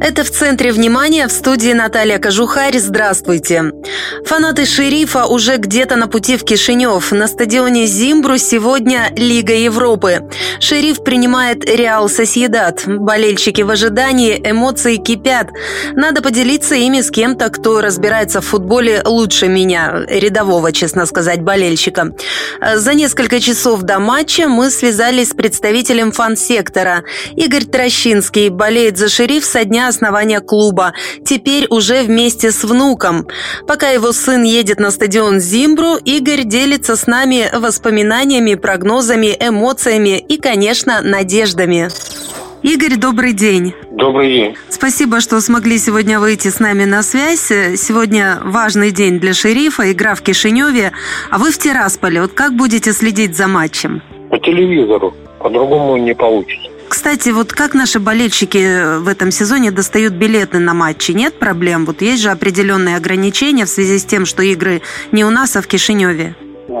Это в центре внимания в студии Наталья Кожухарь. Здравствуйте. Фанаты «Шерифа» уже где-то на пути в Кишинев. На стадионе «Зимбру» сегодня Лига Европы. «Шериф» принимает «Реал Сосьедат». Болельщики в ожидании, эмоции кипят. Надо поделиться ими с кем-то, кто разбирается в футболе лучше меня, рядового, честно сказать, болельщика. За несколько часов до матча мы связались с представителем фан-сектора. Игорь Трощинский болеет за «Шериф» со дня основания клуба, теперь уже вместе с внуком. Пока его сын едет на стадион Зимбру, Игорь делится с нами воспоминаниями, прогнозами, эмоциями и, конечно, надеждами. Игорь, добрый день. Добрый день. Спасибо, что смогли сегодня выйти с нами на связь. Сегодня важный день для шерифа, игра в Кишиневе. А вы в Тирасполе. Вот как будете следить за матчем? По телевизору. По-другому не получится. Кстати, вот как наши болельщики в этом сезоне достают билеты на матчи? Нет проблем? Вот есть же определенные ограничения в связи с тем, что игры не у нас, а в Кишиневе.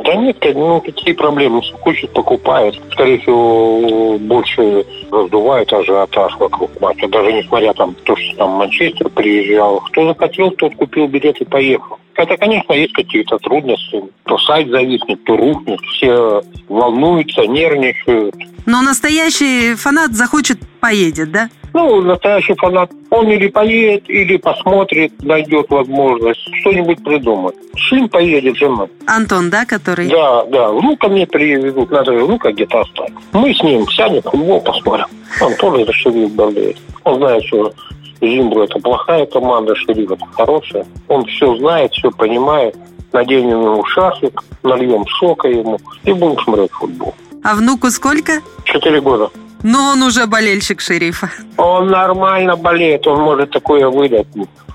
Да нет, ну какие проблемы? Хочет, покупает. Скорее всего, больше раздувает ажиотаж вокруг матча. Даже несмотря там то, что там Манчестер приезжал. Кто захотел, тот купил билет и поехал. Это, конечно, есть какие-то трудности. То сайт зависнет, то рухнет. Все волнуются, нервничают. Но настоящий фанат захочет, поедет, да? Ну, настоящий фанат, он или поедет, или посмотрит, найдет возможность, что-нибудь придумать. Сын поедет, жена. Антон, да, который? Да, да. Внука мне привезут, надо внука где-то оставить. Мы с ним сядем, футбол посмотрим. Он тоже за шериф болеет. Он знает, что Зимбру это плохая команда, шериф это хорошая. Он все знает, все понимает. Наденем ему шарфик, нальем сока ему и будем смотреть футбол. А внуку сколько? Четыре года. Но он уже болельщик шерифа. Он нормально болеет, он может такое выдать.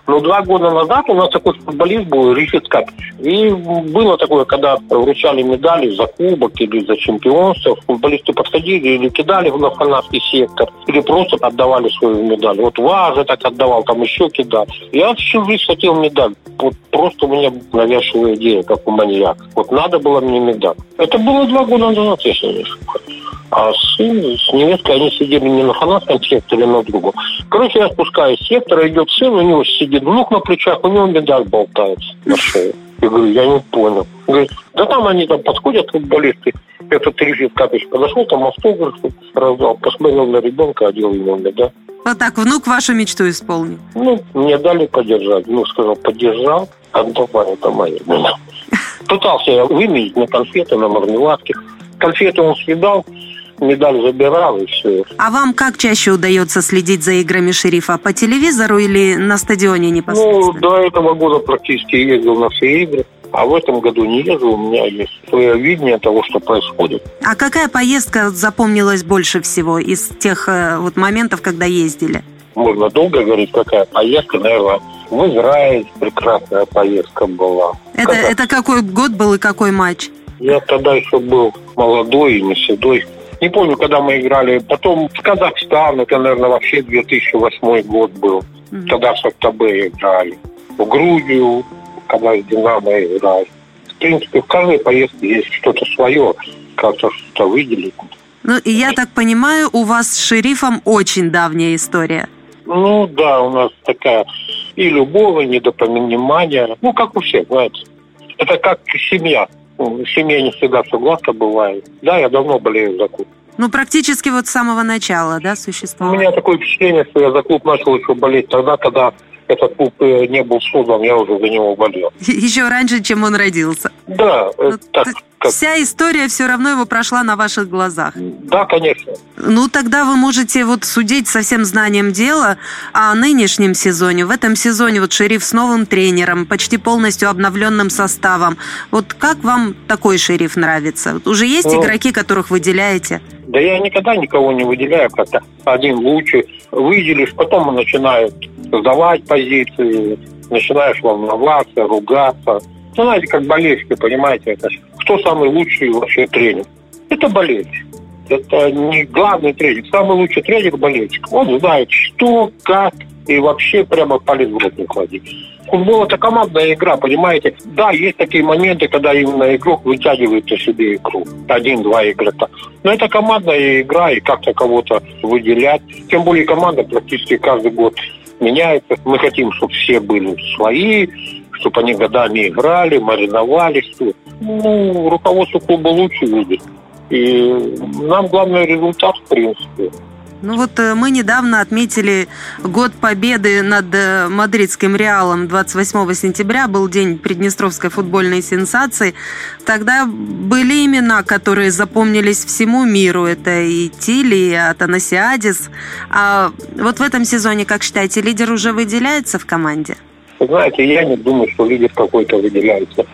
Но два года назад у нас такой футболист был, Ричард Капич. И было такое, когда вручали медали за кубок или за чемпионство, футболисты подходили или кидали на фанатский сектор, или просто отдавали свою медаль. Вот Важа так отдавал, там еще кидал. Я всю жизнь хотел медаль. Вот просто у меня навязчивая идея, как у маньяка. Вот надо было мне медаль. Это было два года назад, если не ошибаюсь. А сын с невесткой, они сидели не на фанатском секторе, а на другом. Короче, я спускаюсь с сектора, идет сын, у него сидит внук на плечах, у него медаль болтается на шее. Я говорю, я не понял. Говорит, да там они там подходят, футболисты. Этот Рифит Капич подошел, там автографы раздал, посмотрел на ребенка, одел ему медаль. Вот так внук вашу мечту исполнил. Ну, мне дали поддержать. Ну, сказал, поддержал, отдавай, это моя. Пытался я выменить на конфеты, на мармеладки. Конфеты он съедал, медаль забирал и все. А вам как чаще удается следить за играми шерифа? По телевизору или на стадионе непосредственно? Ну, до этого года практически ездил на все игры. А в этом году не ездил, у меня есть свое видение того, что происходит. А какая поездка запомнилась больше всего из тех э, вот моментов, когда ездили? Можно долго говорить, какая поездка, наверное, в Израиль прекрасная поездка была. Это, Когда... это какой год был и какой матч? Я тогда еще был молодой и не седой. Не помню, когда мы играли. Потом в Казахстан, это, наверное, вообще 2008 год был. Mm-hmm. Тогда с Октябе играли. В Грузию, когда с Динамо играли. В принципе, в каждой поездке есть что-то свое, как-то что-то выделить. Ну, и я так понимаю, у вас с шерифом очень давняя история. Ну, да, у нас такая и любовь, и недопонимание. Ну, как у всех, знаете. Это как семья. Ну, семья не всегда все гладко бывает. Да, я давно болею за клуб. Ну, практически вот с самого начала, да, существовало? У меня такое впечатление, что я за клуб начал еще болеть тогда, когда этот клуб э, не был создан, я уже за него болел. Еще раньше, чем он родился. Да, ну, так. Как... Вся история все равно его прошла на ваших глазах. Да, конечно. Ну, тогда вы можете вот судить со всем знанием дела о нынешнем сезоне. В этом сезоне вот шериф с новым тренером, почти полностью обновленным составом. Вот как вам такой шериф нравится? Вот уже есть ну, игроки, которых выделяете? Да я никогда никого не выделяю как-то. Один лучше. Выделишь, потом начинают сдавать позиции, начинаешь волноваться, ругаться. Ну, знаете, как болельщики, понимаете, это кто самый лучший вообще тренер? Это болельщик. Это не главный тренер. Самый лучший тренер болельщик. Он знает, что, как, и вообще прямо палец в рот не клади. Футбол – это командная игра, понимаете? Да, есть такие моменты, когда именно игрок вытягивает на себе игру. Один-два игрока. Но это командная игра, и как-то кого-то выделять. Тем более команда практически каждый год меняется. Мы хотим, чтобы все были свои, чтобы они годами играли, мариновались. Ну, руководство клуба лучше видит. И нам главный результат, в принципе. Ну вот э, мы недавно отметили год победы над э, мадридским Реалом. 28 сентября был день Приднестровской футбольной сенсации. Тогда были имена, которые запомнились всему миру. Это и Тили, и Атанасиадис. А вот в этом сезоне, как считаете, лидер уже выделяется в команде? Знаете, я не думаю, что лидер какой-то выделяется.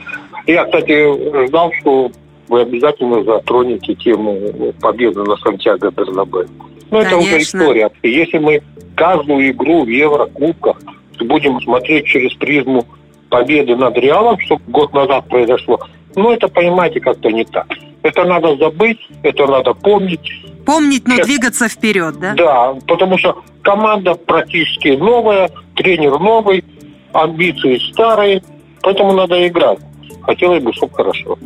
Я, кстати, ждал, что вы обязательно затронете тему победы на Сантьяго Бернабе. Ну, это уже история. Если мы каждую игру в Еврокубках будем смотреть через призму победы над Реалом, что год назад произошло, ну, это, понимаете, как-то не так. Это надо забыть, это надо помнить. Помнить, но Сейчас, двигаться вперед, да? Да, потому что команда практически новая, тренер новый, амбиции старые, поэтому надо играть. Хотелось бы, чтобы хорошо.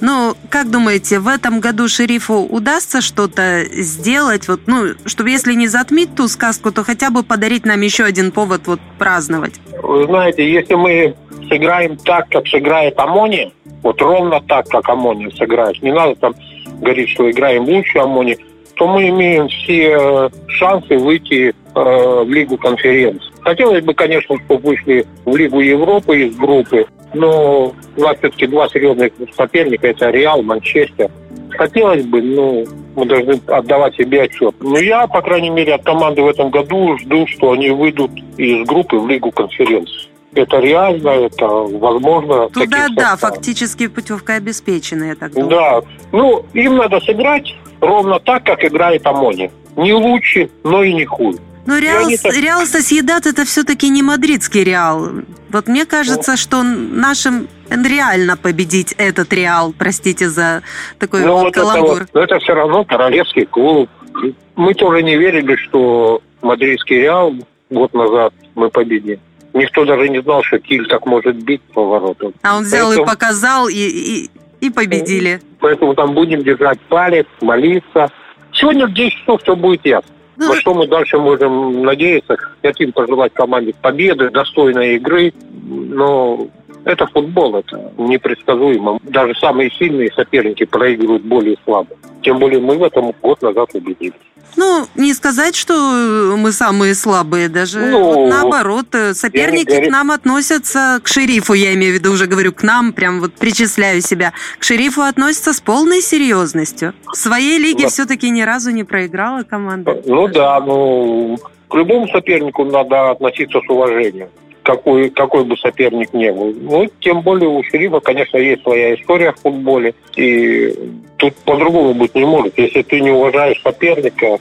Ну, как думаете, в этом году шерифу удастся что-то сделать, вот, ну, чтобы если не затмить ту сказку, то хотя бы подарить нам еще один повод вот праздновать? Вы знаете, если мы сыграем так, как сыграет Амони, вот ровно так, как Амони сыграет, не надо там говорить, что играем лучше Амони, то мы имеем все э, шансы выйти э, в Лигу конференций. Хотелось бы, конечно, чтобы вышли в Лигу Европы из группы, но у нас все-таки два серьезных соперника, это Реал, Манчестер. Хотелось бы, ну, мы должны отдавать себе отчет. Но я, по крайней мере, от команды в этом году жду, что они выйдут из группы в Лигу конференции. Это реально, это возможно. Туда, да, фактически путевка обеспечена, я так думаю. Да, ну, им надо сыграть ровно так, как играет Амони. Не лучше, но и не хуже. Но Реал, так... Реал Сосьедат это все-таки не мадридский Реал. Вот мне кажется, ну, что нашим реально победить этот Реал, простите за такой ну, вот каламбур. Это, вот, это все равно королевский клуб. Мы тоже не верили, что мадридский Реал год назад мы победим. Никто даже не знал, что Киль так может бить по воротам. А он взял Поэтому... и показал, и, и, и победили. Поэтому там будем держать палец, молиться. Сегодня в 10 часов все будет ясно. Ну, На что мы дальше можем надеяться? Хотим пожелать команде победы, достойной игры, но это футбол, это непредсказуемо. Даже самые сильные соперники проигрывают более слабо. Тем более мы в этом год назад убедились. Ну, не сказать, что мы самые слабые, даже ну, вот наоборот. Э, соперники к нам относятся, к шерифу, я имею в виду, уже говорю, к нам, прям вот причисляю себя. К шерифу относятся с полной серьезностью. В своей лиге да. все-таки ни разу не проиграла команда. Ну да, ну к любому сопернику надо относиться с уважением какой, какой бы соперник ни был. Ну, тем более у шерифа, конечно, есть своя история в футболе, и тут по-другому быть не может. Если ты не уважаешь соперника,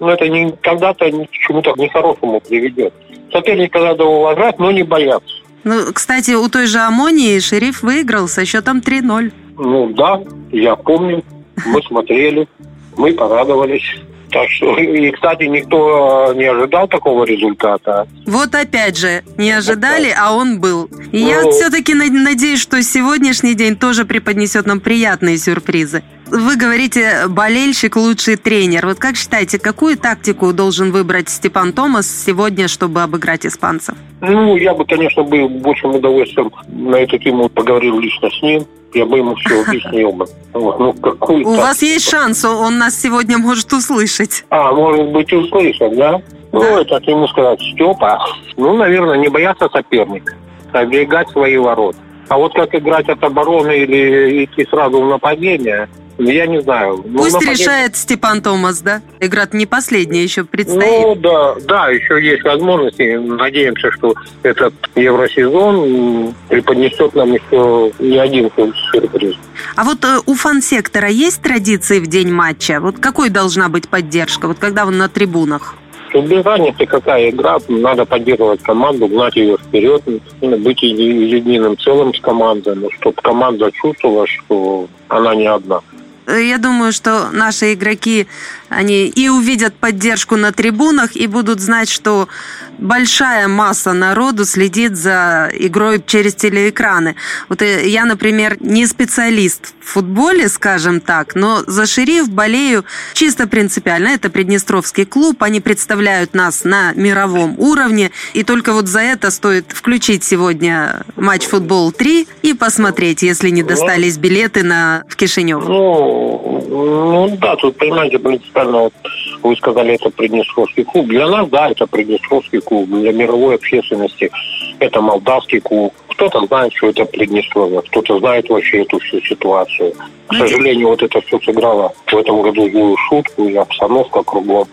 ну, это не, когда-то к чему-то нехорошему приведет. Соперника надо уважать, но не бояться. Ну, кстати, у той же Амонии шериф выиграл со счетом 3-0. Ну да, я помню, мы смотрели, мы порадовались. Так что, и, кстати, никто не ожидал такого результата. Вот опять же, не ожидали, а он был. И ну, я все-таки надеюсь, что сегодняшний день тоже преподнесет нам приятные сюрпризы. Вы говорите, болельщик лучший тренер. Вот как считаете, какую тактику должен выбрать Степан Томас сегодня, чтобы обыграть испанцев? Ну, я бы, конечно, был большим удовольствием на эту тему поговорил лично с ним я бы ему все объяснил бы. Вот, ну, какой У вас есть шанс, он нас сегодня может услышать. А, может быть, услышать, да? Ну, да. Это ему сказать, Степа, ну, наверное, не бояться соперника, а оберегать свои ворота. А вот как играть от обороны или идти сразу в нападение, я не знаю. Ну, Пусть нападение... решает Степан Томас, да? Игра не последняя еще предстоит. Ну да, да, еще есть возможности. Надеемся, что этот евросезон преподнесет нам еще не один сюрприз. А вот э, у фан-сектора есть традиции в день матча? Вот какой должна быть поддержка? Вот когда он на трибунах? без разницы, какая игра, надо поддерживать команду, гнать ее вперед, быть единым целым с командой, чтобы команда чувствовала, что она не одна. Я думаю, что наши игроки, они и увидят поддержку на трибунах, и будут знать, что большая масса народу следит за игрой через телеэкраны. Вот э, я, например, не специалист в футболе, скажем так, но за «Шериф» болею чисто принципиально. Это Приднестровский клуб, они представляют нас на мировом уровне, и только вот за это стоит включить сегодня матч «Футбол 3» и посмотреть, если не достались билеты на, в Кишинев. Ну, ну да, тут, понимаете, принципиально, вот вы сказали, это Приднестровский клуб. Для нас, да, это Приднестровский клуб. Для мировой общественности это молдавский клуб. Кто-то знает, что это Приднестровье, кто-то знает вообще эту всю ситуацию. К сожалению, вот это все сыграло в этом году злую шутку, и обстановка кругом,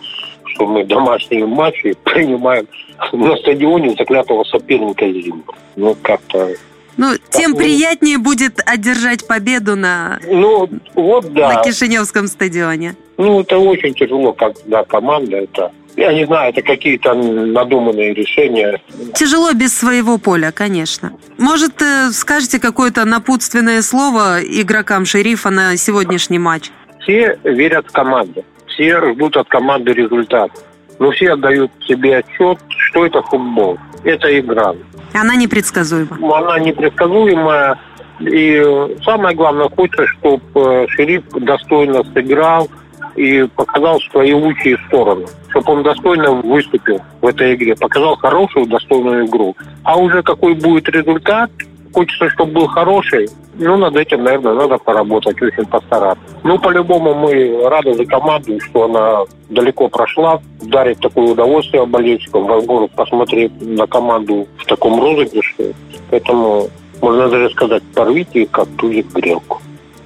что мы домашние матчи принимаем на стадионе заклятого соперника Зимб. Ну, как-то ну, тем так, приятнее будет одержать победу на, ну, вот, да. на Кишиневском стадионе. Ну, это очень тяжело, когда команда это я не знаю, это какие-то надуманные решения. Тяжело без своего поля, конечно. Может, э, скажете какое-то напутственное слово игрокам шерифа на сегодняшний матч? Все верят в команду. Все ждут от команды результат. Но все отдают себе отчет, что это футбол. Это игра. Она непредсказуема. Она непредсказуемая. И самое главное, хочется, чтобы э, шериф достойно сыграл и показал свои лучшие стороны. Чтобы он достойно выступил в этой игре. Показал хорошую, достойную игру. А уже какой будет результат, хочется, чтобы был хороший. Ну, над этим, наверное, надо поработать, очень постараться. Ну, по-любому мы рады за команду, что она далеко прошла, дарит такое удовольствие болельщикам, возможность посмотреть на команду в таком розыгрыше. Поэтому можно даже сказать, порвите как тузик грелку.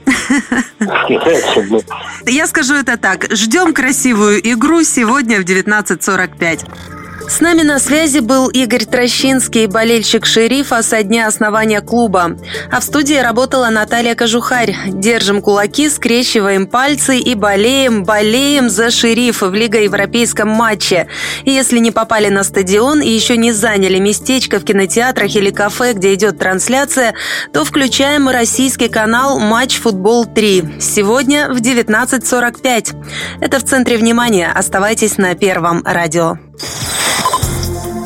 Я скажу это так. Ждем красивую игру сегодня в 19.45. С нами на связи был Игорь Трощинский, болельщик шерифа со дня основания клуба. А в студии работала Наталья Кожухарь. Держим кулаки, скрещиваем пальцы и болеем, болеем за шериф в Лига Европейском матче. И если не попали на стадион и еще не заняли местечко в кинотеатрах или кафе, где идет трансляция, то включаем российский канал «Матч Футбол 3». Сегодня в 19.45. Это в центре внимания. Оставайтесь на Первом радио.